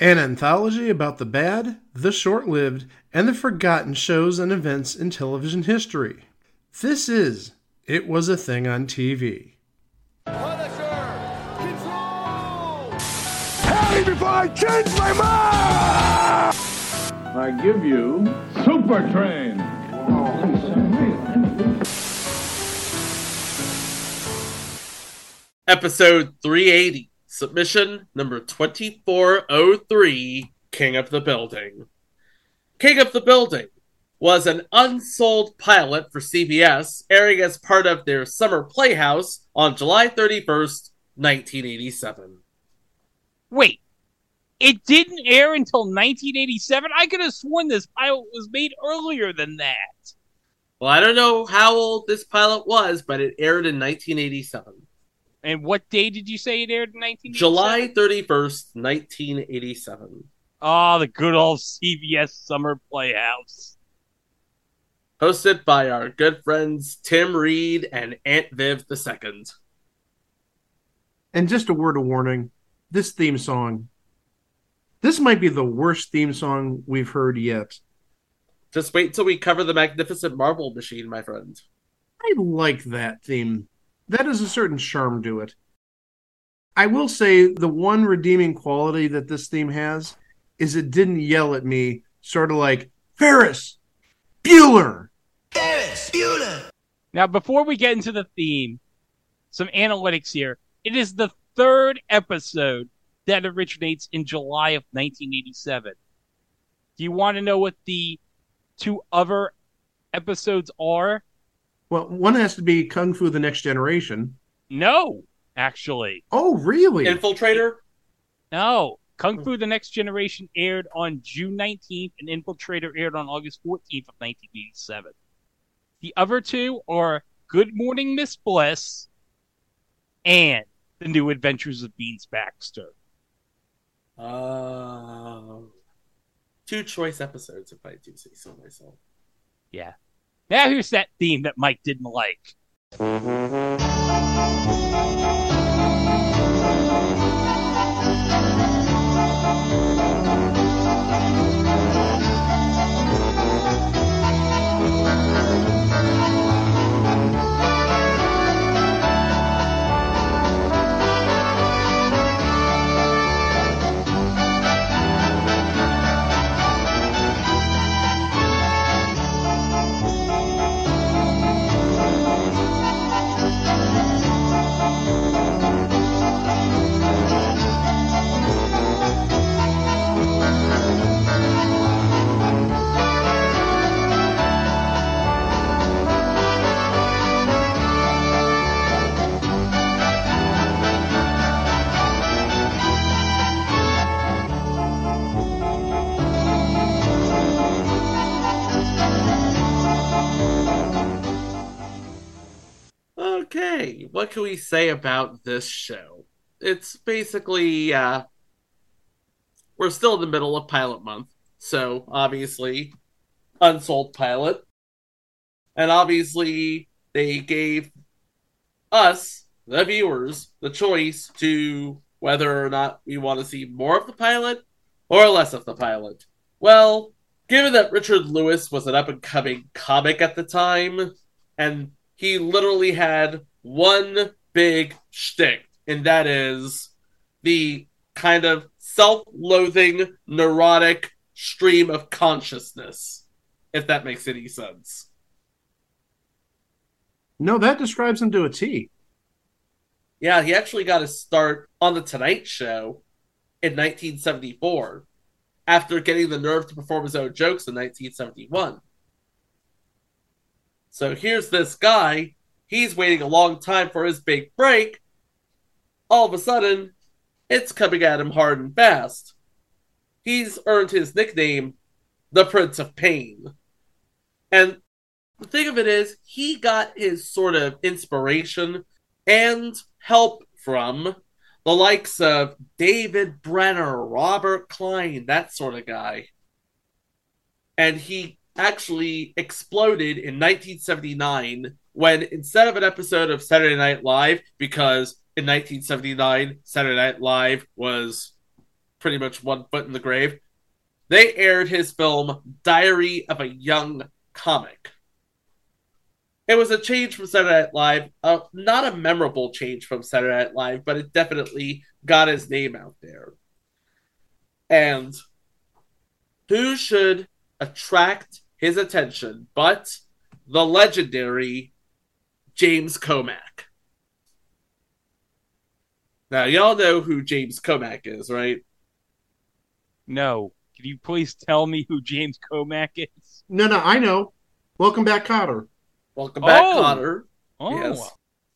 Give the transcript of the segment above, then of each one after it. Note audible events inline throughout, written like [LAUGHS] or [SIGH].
An anthology about the bad, the short lived, and the forgotten shows and events in television history. This is It Was a Thing on TV. Punisher! Control! Tell me before I change my mind! I give you Super Train. Episode 380, submission number 2403, King of the Building. King of the Building was an unsold pilot for CBS, airing as part of their summer playhouse on July 31st, 1987. Wait, it didn't air until 1987? I could have sworn this pilot was made earlier than that. Well, I don't know how old this pilot was, but it aired in 1987. And what day did you say it aired in 1987? July 31st, 1987. Oh, ah, the good old CBS Summer Playhouse. Hosted by our good friends Tim Reid and Aunt Viv II. And just a word of warning this theme song, this might be the worst theme song we've heard yet. Just wait till we cover the Magnificent Marble Machine, my friend. I like that theme. That has a certain charm to it. I will say the one redeeming quality that this theme has is it didn't yell at me, sort of like Ferris Bueller. Ferris Bueller! Now, before we get into the theme, some analytics here. It is the third episode that originates in July of 1987. Do you want to know what the two other episodes are? Well, one has to be Kung Fu: The Next Generation. No, actually. Oh, really? Infiltrator? No. Kung Fu The Next Generation aired on June 19th and Infiltrator aired on August 14th of 1987. The other two are Good Morning Miss Bliss and The New Adventures of Beans Baxter. Uh, two choice episodes, if I do say so myself. Yeah. Now here's that theme that Mike didn't like. [LAUGHS] Okay, what can we say about this show? It's basically, uh, we're still in the middle of pilot month, so obviously, unsold pilot. And obviously, they gave us, the viewers, the choice to whether or not we want to see more of the pilot or less of the pilot. Well, given that Richard Lewis was an up and coming comic at the time, and he literally had one big shtick, and that is the kind of self loathing, neurotic stream of consciousness, if that makes any sense. No, that describes him to a T. Yeah, he actually got his start on The Tonight Show in 1974 after getting the nerve to perform his own jokes in 1971. So here's this guy. He's waiting a long time for his big break. All of a sudden, it's coming at him hard and fast. He's earned his nickname, the Prince of Pain. And the thing of it is, he got his sort of inspiration and help from the likes of David Brenner, Robert Klein, that sort of guy. And he actually exploded in 1979 when instead of an episode of Saturday Night Live, because in 1979 Saturday Night Live was pretty much one foot in the grave. They aired his film Diary of a Young Comic. It was a change from Saturday Night Live, uh, not a memorable change from Saturday Night Live, but it definitely got his name out there. And who should attract his attention but the legendary James Komack? Now, y'all know who James Komack is, right? No. Can you please tell me who James Komack is? No, no, I know. Welcome back, Cotter. Welcome back, Oh. Connor. Oh, Yes.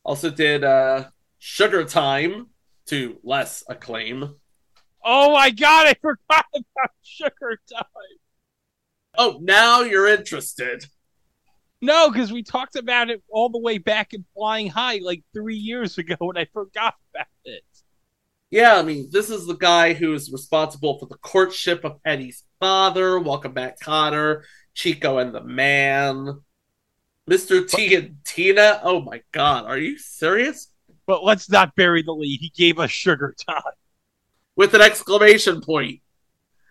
Also did uh, Sugar Time to less acclaim. oh my god, I forgot about Sugar Time. Oh, now you're interested. No, because we talked about it all the way back in Flying High like three years ago, and I forgot about it. Yeah, I mean, this is the guy who is responsible for the courtship of Eddie's father. Welcome back, Connor. Chico and the Man. Mr. T and Tina. Oh my god, are you serious? But let's not bury the lead. He gave us Sugar Time. With an exclamation point.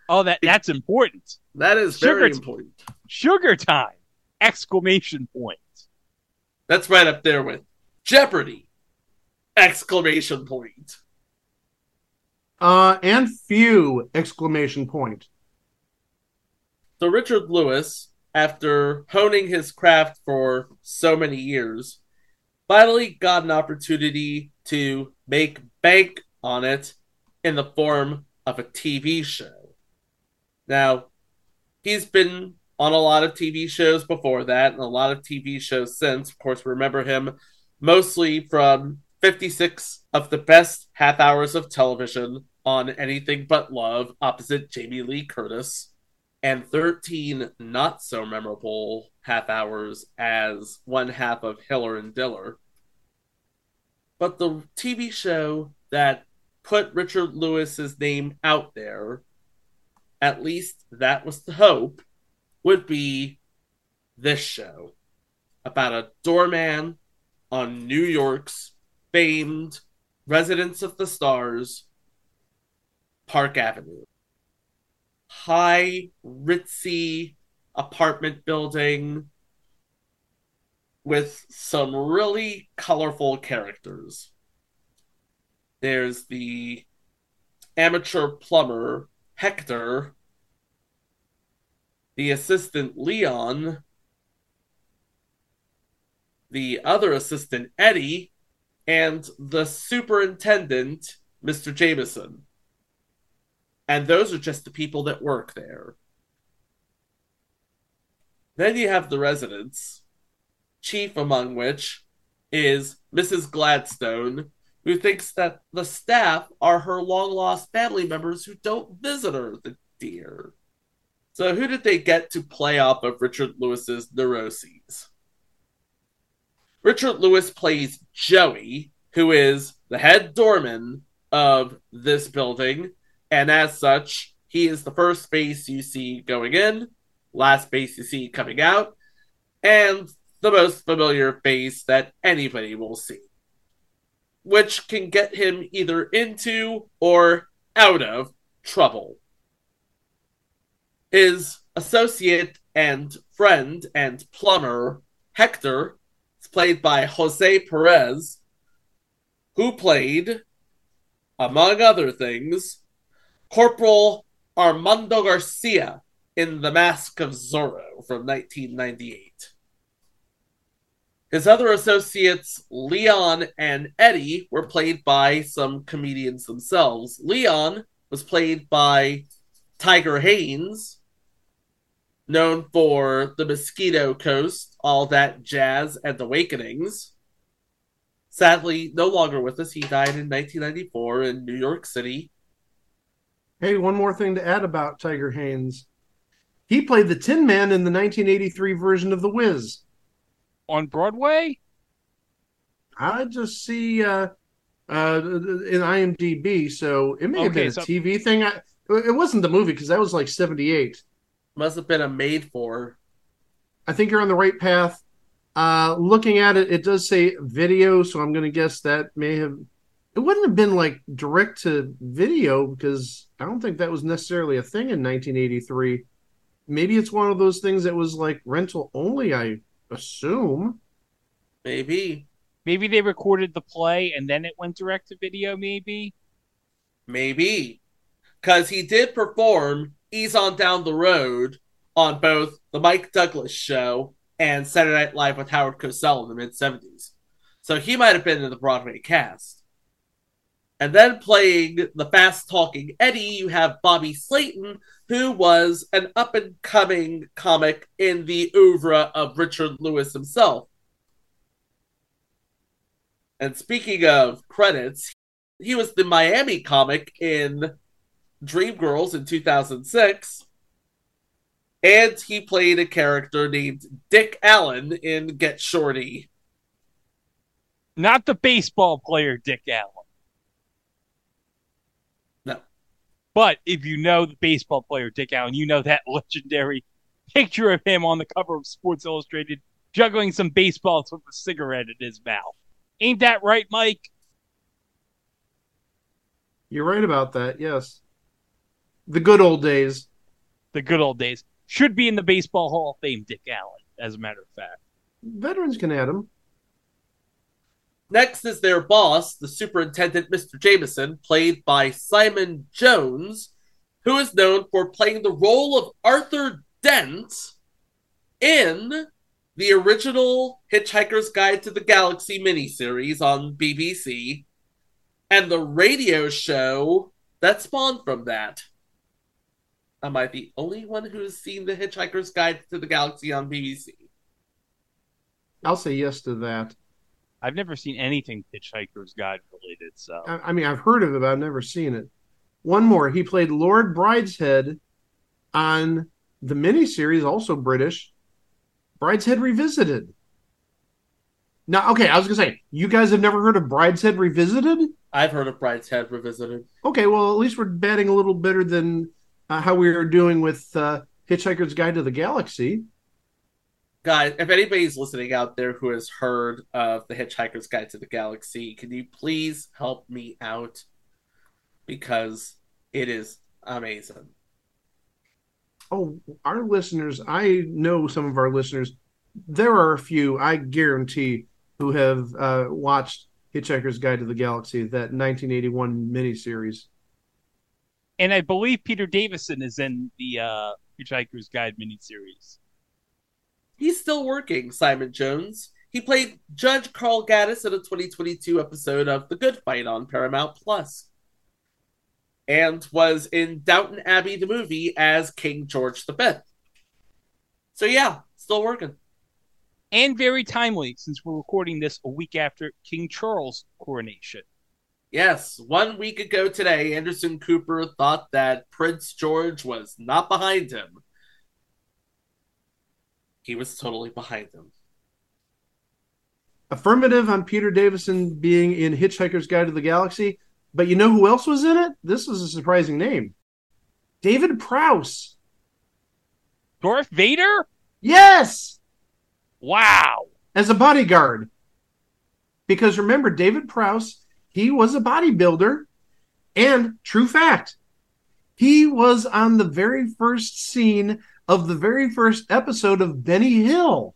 Oh, that that's important. That is very Sugar- important. Sugar Time! Exclamation point. That's right up there with Jeopardy! Exclamation point. Uh, and few exclamation point. So Richard Lewis, after honing his craft for so many years, finally got an opportunity to make bank on it in the form of a TV show. Now, he's been on a lot of TV shows before that and a lot of TV shows since. Of course, remember him mostly from 56 of the best half hours of television on Anything But Love opposite Jamie Lee Curtis and 13 not so memorable half hours as one half of Hiller and Diller. But the TV show that put Richard Lewis's name out there, at least that was the hope, would be this show about a doorman on New York's famed Residence of the Stars, Park Avenue high, ritzy apartment building with some really colorful characters. There's the amateur plumber, Hector, the assistant, Leon, the other assistant, Eddie, and the superintendent, Mr. Jameson and those are just the people that work there. Then you have the residents, chief among which is Mrs. Gladstone, who thinks that the staff are her long lost family members who don't visit her, the dear. So, who did they get to play off of Richard Lewis's neuroses? Richard Lewis plays Joey, who is the head doorman of this building and as such, he is the first face you see going in, last face you see coming out, and the most familiar face that anybody will see. Which can get him either into or out of trouble. His associate and friend and plumber, Hector, is played by Jose Perez, who played, among other things, Corporal Armando Garcia in The Mask of Zorro from 1998. His other associates, Leon and Eddie, were played by some comedians themselves. Leon was played by Tiger Haynes, known for The Mosquito Coast, All That Jazz, and The Awakenings. Sadly, no longer with us. He died in 1994 in New York City. Hey, one more thing to add about Tiger Haynes. He played the Tin Man in the 1983 version of The Wiz. On Broadway? I just see uh, uh, in IMDb, so it may have been a so- TV thing. I, it wasn't the movie because that was like 78. Must have been a made for. I think you're on the right path. Uh, looking at it, it does say video, so I'm going to guess that may have it wouldn't have been like direct to video because I don't think that was necessarily a thing in 1983. Maybe it's one of those things that was like rental only, I assume. Maybe. Maybe they recorded the play and then it went direct to video, maybe. Maybe. Because he did perform Ease on Down the Road on both The Mike Douglas Show and Saturday Night Live with Howard Cosell in the mid 70s. So he might have been in the Broadway cast. And then playing the fast talking Eddie, you have Bobby Slayton, who was an up and coming comic in the oeuvre of Richard Lewis himself. And speaking of credits, he was the Miami comic in Dreamgirls in 2006. And he played a character named Dick Allen in Get Shorty. Not the baseball player Dick Allen. No. But if you know the baseball player Dick Allen, you know that [LAUGHS] legendary picture of him on the cover of Sports Illustrated juggling some baseballs with a cigarette in his mouth. Ain't that right, Mike? You're right about that, yes. The good old days. The good old days. Should be in the Baseball Hall of Fame, Dick Allen, as a matter of fact. Veterans can add them. Next is their boss, the superintendent, Mr. Jameson, played by Simon Jones, who is known for playing the role of Arthur Dent in the original Hitchhiker's Guide to the Galaxy miniseries on BBC and the radio show that spawned from that. Am I the only one who's seen the Hitchhiker's Guide to the Galaxy on BBC? I'll say yes to that. I've never seen anything Hitchhiker's Guide related, so I, I mean, I've heard of it, but I've never seen it. One more. He played Lord Brideshead on the miniseries, also British, Brideshead Revisited. Now, okay, I was gonna say, you guys have never heard of Brideshead Revisited? I've heard of Brideshead Revisited. Okay, well, at least we're batting a little better than uh, how we were doing with uh, Hitchhiker's Guide to the Galaxy. Guys, if anybody's listening out there who has heard of the Hitchhiker's Guide to the Galaxy, can you please help me out? Because it is amazing. Oh, our listeners, I know some of our listeners. There are a few, I guarantee, who have uh, watched Hitchhiker's Guide to the Galaxy, that 1981 miniseries. and I believe Peter Davison is in the uh, Hitchhiker's Guide miniseries. He's still working, Simon Jones. He played Judge Carl Gaddis in a 2022 episode of The Good Fight on Paramount Plus, and was in Downton Abbey the movie as King George V. So yeah, still working. And very timely, since we're recording this a week after King Charles' coronation. Yes, one week ago today, Anderson Cooper thought that Prince George was not behind him. He was totally behind them. Affirmative on Peter Davison being in Hitchhiker's Guide to the Galaxy. But you know who else was in it? This is a surprising name David Prowse. Darth Vader? Yes! Wow. As a bodyguard. Because remember, David Prowse, he was a bodybuilder. And true fact, he was on the very first scene of the very first episode of Benny Hill.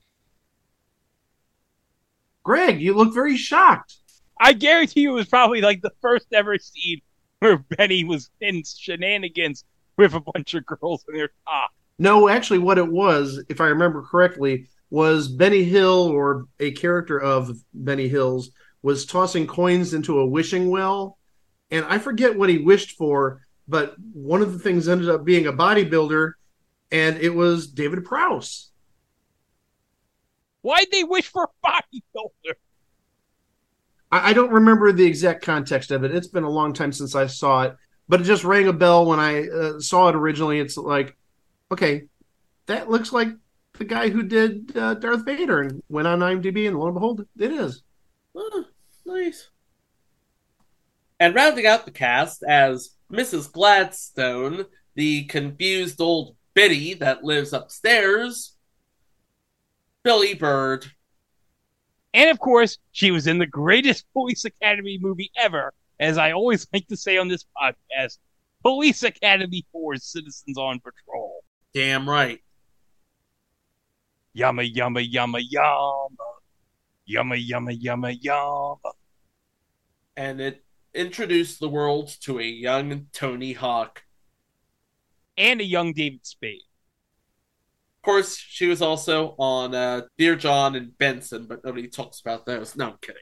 Greg, you look very shocked. I guarantee you it was probably like the first ever scene where Benny was in shenanigans with a bunch of girls in their top. No, actually, what it was, if I remember correctly, was Benny Hill or a character of Benny Hill's was tossing coins into a wishing well. And I forget what he wished for, but one of the things ended up being a bodybuilder, and it was David Prowse. Why'd they wish for [LAUGHS] a bodybuilder? I, I don't remember the exact context of it. It's been a long time since I saw it, but it just rang a bell when I uh, saw it originally. It's like, okay, that looks like the guy who did uh, Darth Vader and went on IMDb, and lo and behold, it is. Oh, nice. And rounding out the cast as Mrs. Gladstone, the confused old biddy that lives upstairs, Billie Bird. And of course, she was in the greatest [LAUGHS] Police Academy movie ever, as I always [LAUGHS] like to say on this podcast, Police Academy 4 Citizens on Patrol. Damn right. Yumma, yumma, yumma, yumma. Yumma, yumma, yumma, yumma. And it introduced the world to a young Tony Hawk. And a young David Spade. Of course, she was also on uh, Dear John and Benson, but nobody talks about those. No, I'm kidding.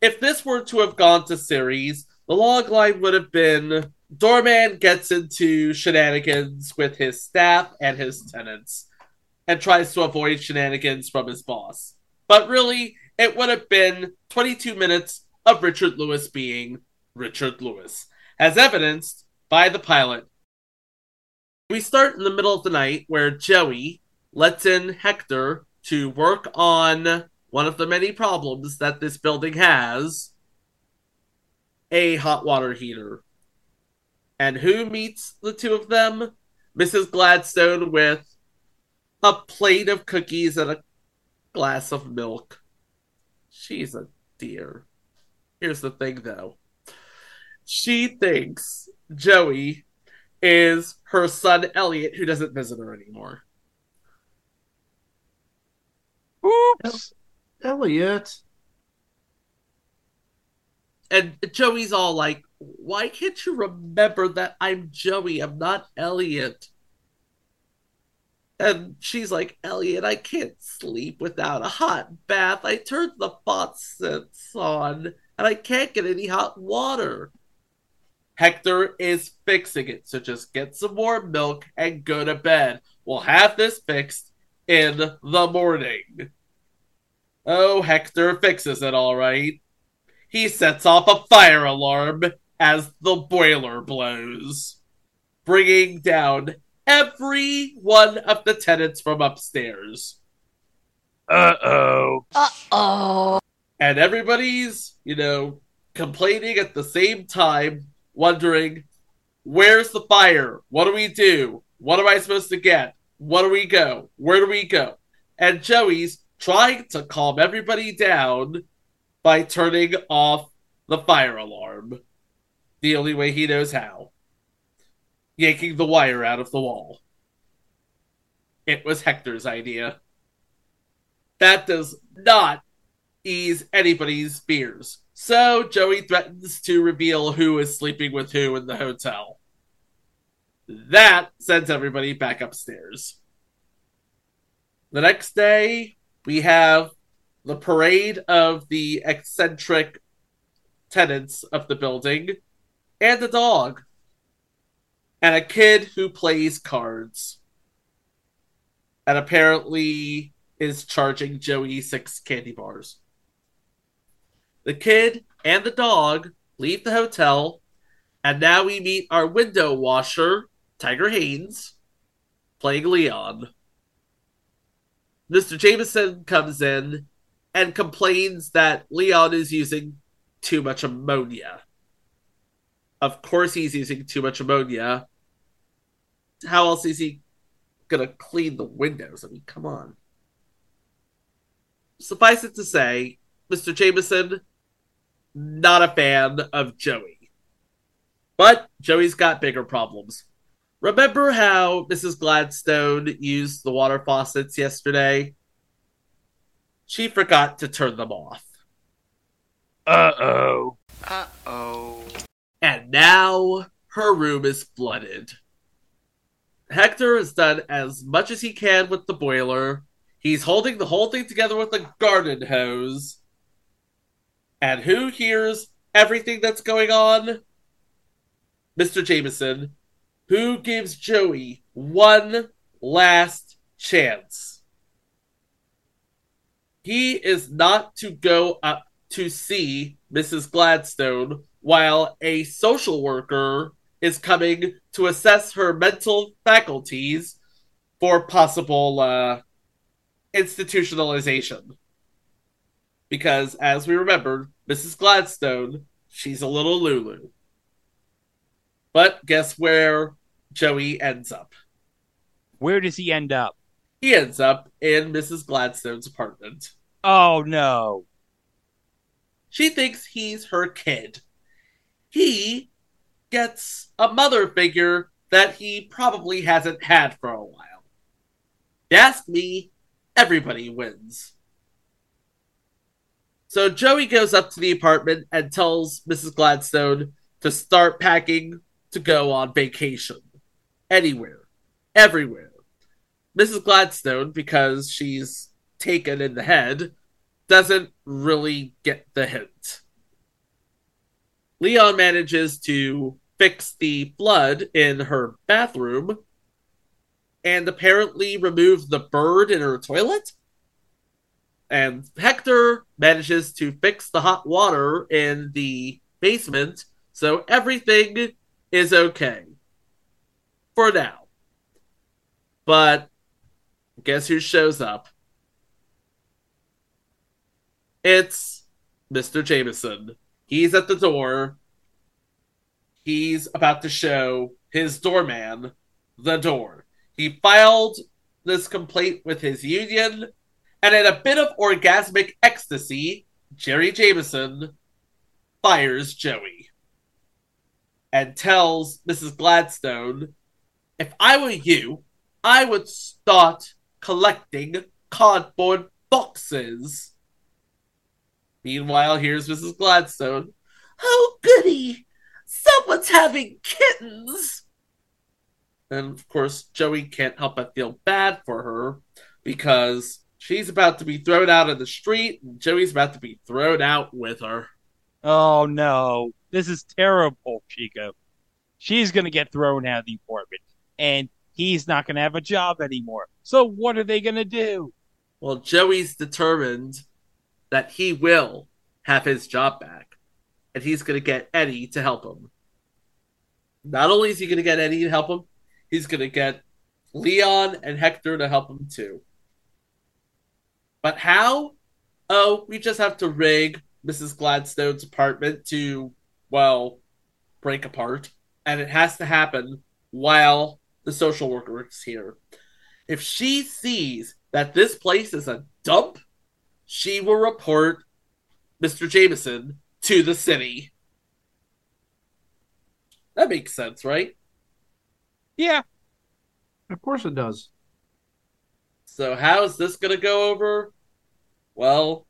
If this were to have gone to series, the log line would have been Doorman gets into shenanigans with his staff and his tenants and tries to avoid shenanigans from his boss. But really, it would have been 22 minutes of Richard Lewis being Richard Lewis, as evidenced by the pilot. We start in the middle of the night where Joey lets in Hector to work on one of the many problems that this building has a hot water heater. And who meets the two of them? Mrs. Gladstone with a plate of cookies and a glass of milk. She's a dear. Here's the thing though. She thinks Joey is her son Elliot, who doesn't visit her anymore. Oops. Elliot. And Joey's all like, Why can't you remember that I'm Joey? I'm not Elliot. And she's like, Elliot, I can't sleep without a hot bath. I turned the faucets on, and I can't get any hot water. Hector is fixing it, so just get some warm milk and go to bed. We'll have this fixed in the morning. Oh, Hector fixes it all right. He sets off a fire alarm as the boiler blows, bringing down every one of the tenants from upstairs. Uh oh. Uh oh. And everybody's, you know, complaining at the same time, wondering, where's the fire? What do we do? What am I supposed to get? What do we go? Where do we go? And Joey's trying to calm everybody down by turning off the fire alarm. The only way he knows how. Yanking the wire out of the wall. It was Hector's idea. That does not ease anybody's fears. So Joey threatens to reveal who is sleeping with who in the hotel. That sends everybody back upstairs. The next day, we have the parade of the eccentric tenants of the building and a dog and a kid who plays cards and apparently is charging Joey six candy bars. The kid and the dog leave the hotel, and now we meet our window washer, Tiger Haynes, playing Leon. Mr. Jameson comes in and complains that Leon is using too much ammonia. Of course, he's using too much ammonia. How else is he gonna clean the windows? I mean, come on. Suffice it to say, Mr. Jameson, not a fan of Joey. But Joey's got bigger problems. Remember how Mrs. Gladstone used the water faucets yesterday? She forgot to turn them off. Uh oh. Uh oh. And now her room is flooded. Hector has done as much as he can with the boiler. He's holding the whole thing together with a garden hose. And who hears everything that's going on? Mr. Jameson, who gives Joey one last chance. He is not to go up to see Mrs. Gladstone while a social worker is coming to assess her mental faculties for possible uh, institutionalization. Because, as we remember, Mrs. Gladstone, she's a little Lulu. But guess where Joey ends up? Where does he end up? He ends up in Mrs. Gladstone's apartment. Oh no. She thinks he's her kid. He gets a mother figure that he probably hasn't had for a while. You ask me, everybody wins. So Joey goes up to the apartment and tells Mrs. Gladstone to start packing to go on vacation. Anywhere. Everywhere. Mrs. Gladstone, because she's taken in the head, doesn't really get the hint. Leon manages to fix the flood in her bathroom and apparently remove the bird in her toilet. And Hector manages to fix the hot water in the basement, so everything is okay. For now. But guess who shows up? It's Mr. Jameson. He's at the door. He's about to show his doorman the door. He filed this complaint with his union, and in a bit of orgasmic ecstasy, Jerry Jameson fires Joey and tells Mrs. Gladstone, If I were you, I would start collecting cardboard boxes. Meanwhile, here's Mrs. Gladstone. Oh, goody! Someone's having kittens! And of course, Joey can't help but feel bad for her because she's about to be thrown out of the street and Joey's about to be thrown out with her. Oh no, this is terrible, Chico. She's gonna get thrown out of the apartment, and he's not gonna have a job anymore. So what are they gonna do? Well, Joey's determined that he will have his job back, and he's going to get Eddie to help him. Not only is he going to get Eddie to help him, he's going to get Leon and Hector to help him too. But how? Oh, we just have to rig Mrs. Gladstone's apartment to, well, break apart. And it has to happen while the social worker is here. If she sees that this place is a dump, she will report Mr. Jameson to the city. That makes sense, right? Yeah, Of course it does. So, how is this going to go over? Well,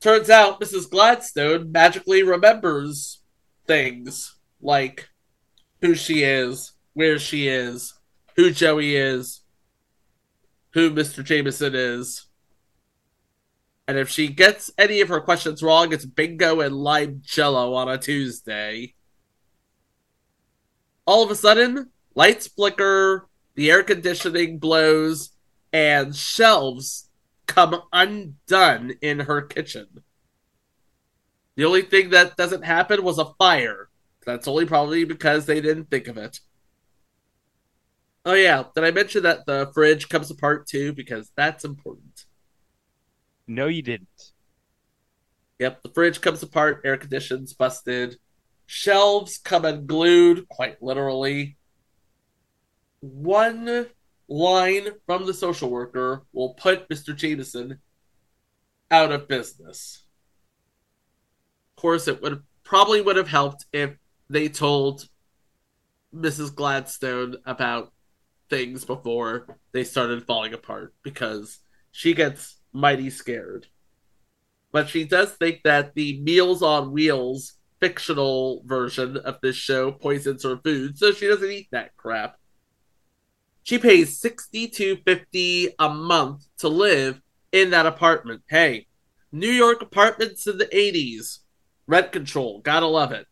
turns out Mrs. Gladstone magically remembers things like who she is, where she is, who Joey is, who Mr. Jameson is. And if she gets any of her questions wrong, it's bingo and lime jello on a Tuesday. All of a sudden, lights flicker, the air conditioning blows, and shelves come undone in her kitchen. The only thing that doesn't happen was a fire. That's only probably because they didn't think of it. Oh yeah, did I mention that the fridge comes apart too? Because that's important. no, you didn't. Yep, the fridge comes apart, air conditions busted, shelves come unglued, quite literally. One line from the social worker will put Mr. Jameson out of business. Of course, it would probably would have helped if they told Mrs. Gladstone about things before they started falling apart because she gets mighty scared. But she does think that the Meals on Wheels fictional version of this show poisons her food, so she doesn't eat that crap. She pays sixty two fifty a month to live in that apartment. Hey, New York apartments in the eighties, rent control, gotta love it.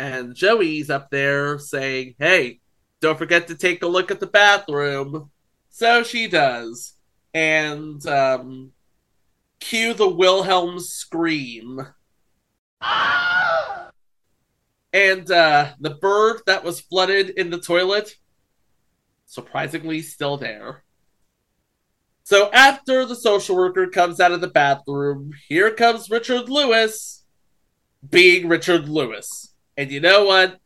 And Joey's up there saying, "Hey, don't forget to take a look at the bathroom." So she does, and um, cue the Wilhelm scream. [GASPS] And uh, the bird that was flooded in the toilet, surprisingly still there. So after the social worker comes out of the bathroom, here comes Richard Lewis being Richard Lewis. And you know what?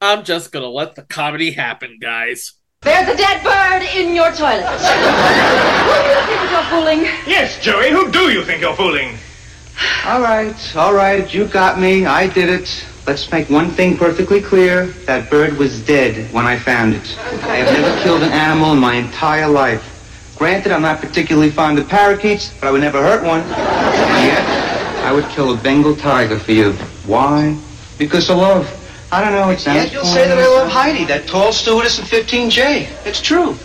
I'm just gonna let the comedy happen, guys. There's a dead bird in your toilet. [LAUGHS] Who do you think you're fooling? Yes, Joey, who do you think you're fooling? All right, all right, you got me. I did it. Let's make one thing perfectly clear. That bird was dead when I found it. I have never killed an animal in my entire life. Granted, I'm not particularly fond of parakeets, but I would never hurt one. And yet, I would kill a Bengal tiger for you. Why? Because of love. I don't know, it sounds Yet you'll say that I love Heidi, that tall stewardess in 15J. It's true.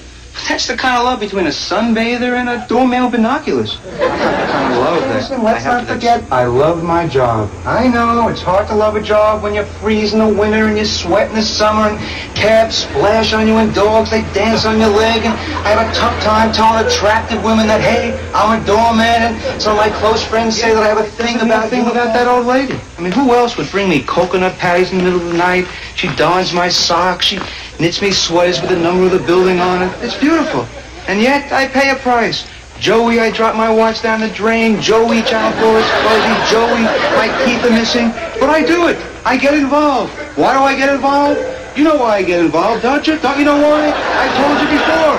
That's the kind of love between a sunbather and a doorman with binoculars. That's the kind of love that Listen, let's I not forget- I love my job. I know it's hard to love a job when you freeze in the winter and you sweat in the summer and cabs splash on you and dogs they dance on your leg and I have a tough time telling attractive women that hey I'm a doorman and some of my close friends say that I have a thing about thing about that old lady. I mean who else would bring me coconut patties in the middle of the night? She darns my socks. She knits me sweaters with the number of the building on it. It's beautiful. And yet I pay a price. Joey, I dropped my watch down the drain. Joey, Channel 4 is fuzzy. Joey, my teeth are missing. But I do it. I get involved. Why do I get involved? You know why I get involved, don't you? Don't you know why? I told you before.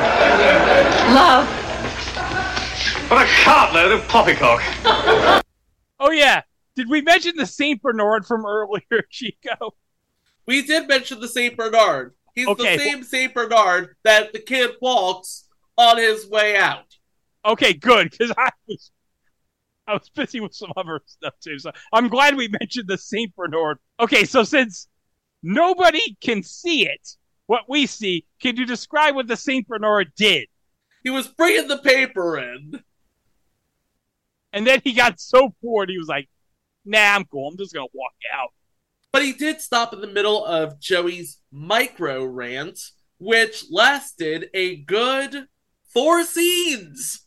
Love. What a cartload of poppycock. [LAUGHS] Oh yeah. Did we mention the Saint Bernard from earlier, [LAUGHS] Chico? We did mention the Saint Bernard. He's Okay. the same Saint Bernard that the kid walks on his way out. Okay, good, because I was I was busy with some other stuff too. So I'm glad we mentioned the Saint Bernard. Okay, so since nobody can see it, what we see, can you describe what the Saint Bernard did? He was bringing the paper in. And then he got so bored, he was like, "Nah, I'm cool. I'm just gonna walk out." But he did stop in the middle of Joey's micro rant, which lasted a good four scenes.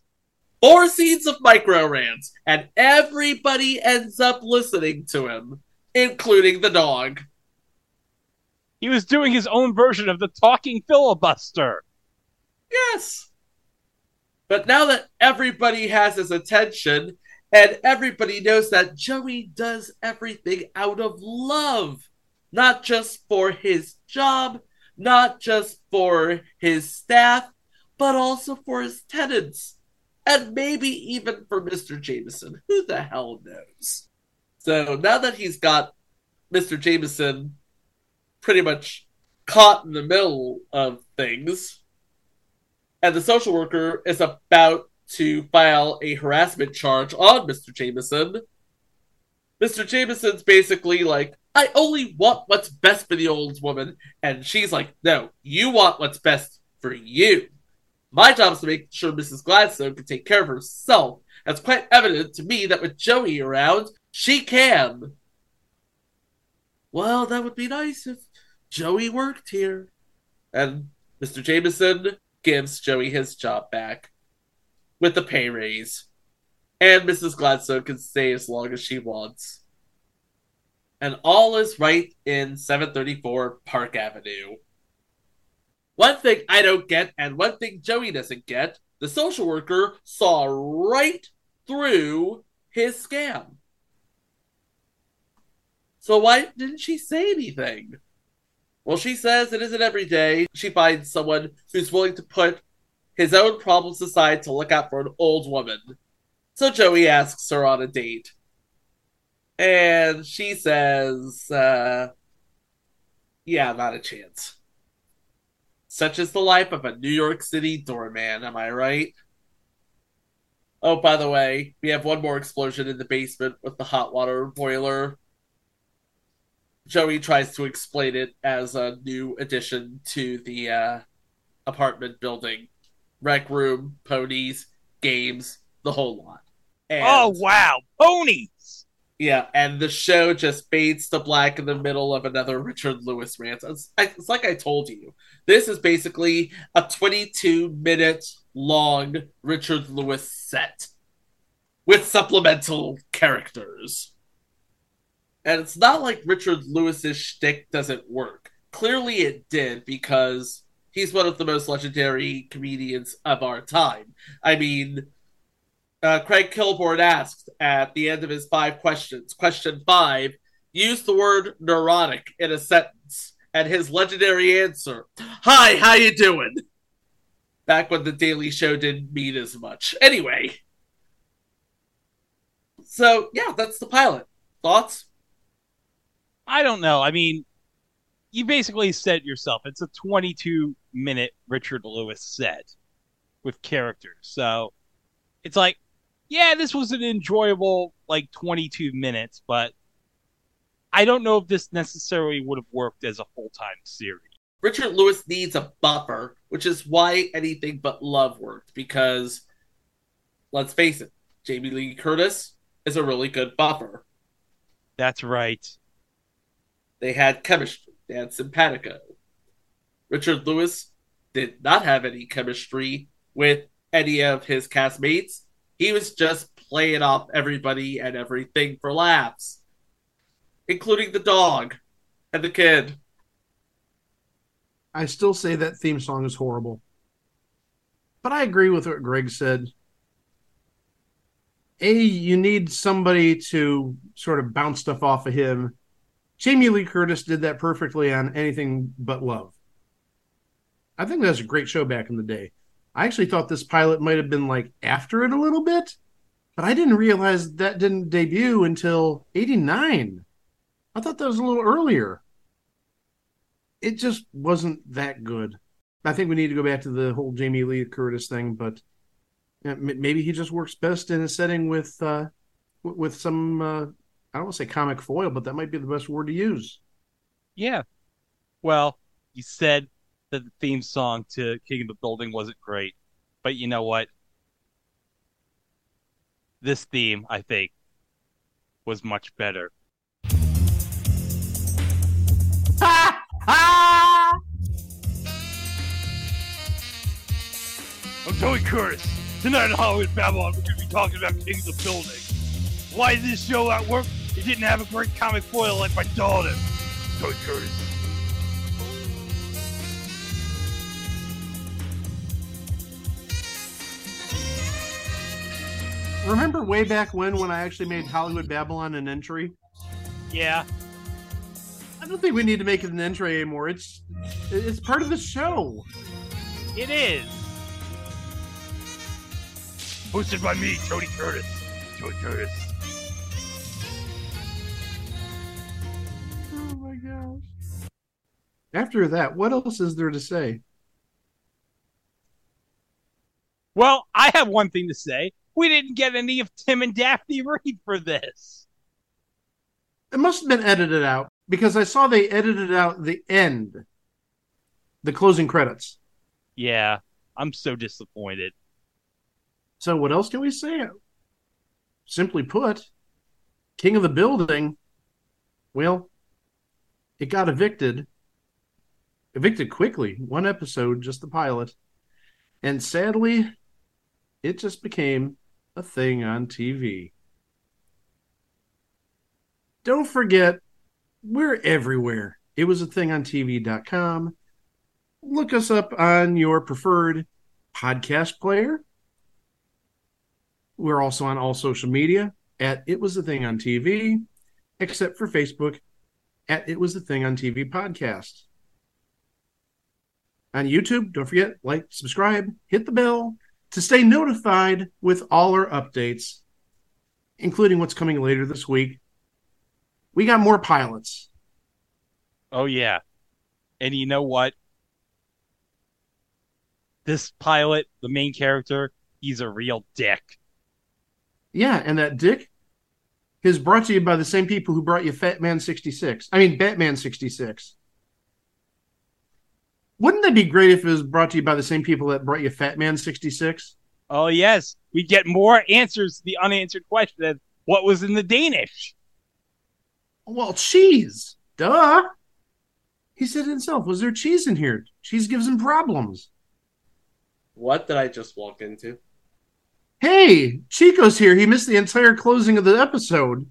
Four scenes of micro rants, and everybody ends up listening to him, including the dog. He was doing his own version of the talking filibuster. Yes. But now that everybody has his attention and everybody knows that Joey does everything out of love, not just for his job, not just for his staff, but also for his tenants, and maybe even for Mr. Jameson. Who the hell knows? So now that he's got Mr. Jameson pretty much caught in the middle of things, and the social worker is about to file a harassment charge on Mr. Jameson. Mr. Jameson's basically like, I only want what's best for the old woman. And she's like, No, you want what's best for you. My job is to make sure Mrs. Gladstone can take care of herself. It's quite evident to me that with Joey around, she can. Well, that would be nice if Joey worked here. And Mr. Jameson gives Joey his job back with the pay raise. And Mrs. Gladstone can stay as long as she wants. And all is right in 734 Park Avenue. One thing I don't get, and one thing Joey doesn't get, the social worker saw right through his scam. So why didn't she say anything? Well, she says it isn't every day she finds someone who's willing to put his own problems aside to look out for an old woman. So Joey asks her on a date. And she says, uh, yeah, not a chance. Such is the life of a New York City doorman, am I right? Oh, by the way, we have one more explosion in the basement with the hot water boiler. Joey tries to explain it as a new addition to the uh, apartment building. Rec room, ponies, games, the whole lot. And, Oh wow, ponies! Yeah, and the show just fades to black in the middle of another Richard Lewis rant. It's, it's like I told you. This is basically a 22 minute long Richard Lewis set with supplemental characters. And it's not like Richard Lewis's shtick doesn't work. Clearly it did because he's one of the most legendary comedians of our time. I mean, uh, Craig Kilborn asked at the end of his five questions, question five, use the word neurotic in a sentence, and his legendary answer, "Hi, how you doing?" Back when the Daily Show didn't mean as much. Anyway, So yeah, that's the pilot. Thoughts? I don't know. I mean, you basically said yourself. It's a 22 minute Richard Lewis set with characters. So it's like, yeah, this was an enjoyable like 22 minutes, but I don't know if this necessarily would have worked as a full time series. Richard Lewis needs a buffer, which is why anything but love worked. Because let's face it, Jamie Lee Curtis is a really good buffer. That's right. They had chemistry. Had simpatico. Richard Lewis did not have any chemistry with any of his castmates. He was just playing off everybody and everything for laughs, including the dog and the kid. I still say that theme song is horrible. But I agree with what Greg said. A, you need somebody to sort of bounce stuff off of him. Jamie Lee Curtis did that perfectly on anything but love. I think that was a great show back in the day. I actually thought this pilot might have been like after it a little bit, but I didn't realize that didn't debut until 89. I thought that was a little earlier. It just wasn't that good. I think we need to go back to the whole Jamie Lee Curtis thing, but maybe he just works best in a setting with uh, with some uh, I don't want to say comic foil, but that might be the best word to use. Yeah. Well, you said that the theme song to King of the Building wasn't great, but you know what? This theme, I think, was much better. I'm Tony Curtis. Tonight on Hollywood Babylon, we're going to be talking about King of the Building. Why did this show at work? It didn't have a great comic foil like my daughter. Tony Curtis. Remember way back when when I actually made Hollywood Babylon an entry? Yeah. I don't think we need to make it an entry anymore. It's it's part of the show. It is. Hosted by me, Tony Curtis. Tony Curtis. After that, what else is there to say? Well, I have one thing to say. We didn't get any of Tim and Daphne [LAUGHS] Reid for this. It must have been edited out because I saw they edited out the end, the closing credits. Yeah, I'm so disappointed. So what else can we say? Simply put, King of the Building, well, it got evicted. Evicted quickly, one episode, just the pilot. And sadly, it just became a thing on TV. Don't forget, we're everywhere. It was a thing on TV.com. Look us up on your preferred podcast player. We're also on all social media at It Was a Thing on TV, except for Facebook at It Was a Thing on TV podcast. On YouTube, don't forget, like, subscribe, hit the bell to stay notified with all our updates, including what's coming later this week. We got more pilots. Oh yeah. And you know what? This pilot, the main character, he's a real dick. Yeah, and that Dick is brought to you by the same people who brought you Fat Man 66. I mean, Batman 66. Wouldn't that be great if it was brought to you by the same people that brought you Fat Man 66? Oh yes, we get more answers to the unanswered question of what was in the Danish. Well, cheese. Duh. He said himself, was there cheese in here? Cheese gives him problems. What did I just walk into? Hey, Chico's here. He missed the entire closing of the episode.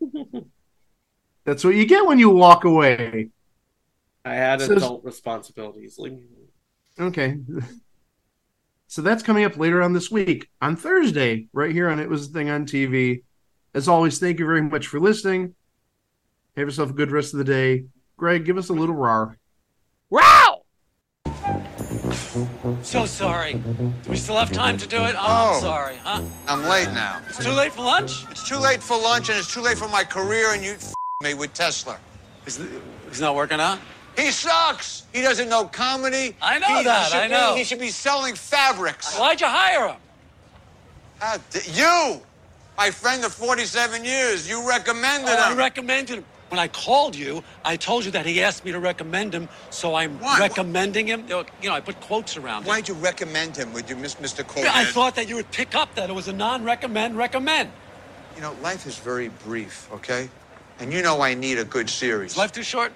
[LAUGHS] That's what you get when you walk away. I had So- adult responsibilities. Leave me alone. Okay. So that's coming up later on this week on Thursday, right here on It Was a Thing on TV. As always, thank you very much for listening. Have yourself a good rest of the day. Greg, give us a little rar. Wow! So sorry. Do we still have time to do it? Oh, Oh. I'm sorry, huh? I'm late now. It's too late for lunch? It's too late for lunch and it's too late for my career and you f- me with Tesla. He's, he's not working out? He sucks. He doesn't know comedy. I know He that, should I be- know. he should be selling fabrics. Why'd you hire him? You, my friend of 47 years, you recommended Oh, I him. recommended him. When I called you, I told you that he asked me to recommend him, so I'm Why? recommending him. You know, I put quotes around. Why'd you recommend him? Would you miss Mr. Coleman? Yeah, I thought that you would pick up that it was a non-recommend recommend. You know, life is very brief, okay? And you know I need a good series. Is life too short?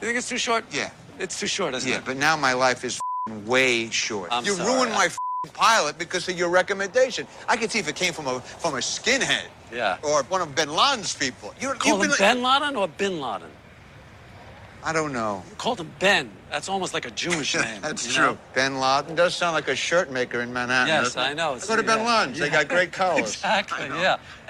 You think it's too short? Yeah. It's too short, isn't Yeah, it? Yeah, but now my life is f***ing way short. I'm you sorry. ruined my f***ing pilot because of your recommendation. I could see if it came from a from a skinhead Yeah. or one of Bin Laden's people. You, Call him Ben Laden or Bin Laden? I don't know. You called him Ben. That's almost like a Jewish [LAUGHS] name. That's true. know? Bin Laden does sound like a shirt maker in Manhattan. Yes. I know. I go to Ben Yeah. Laden's. They got great [LAUGHS] colors. Exactly, yeah.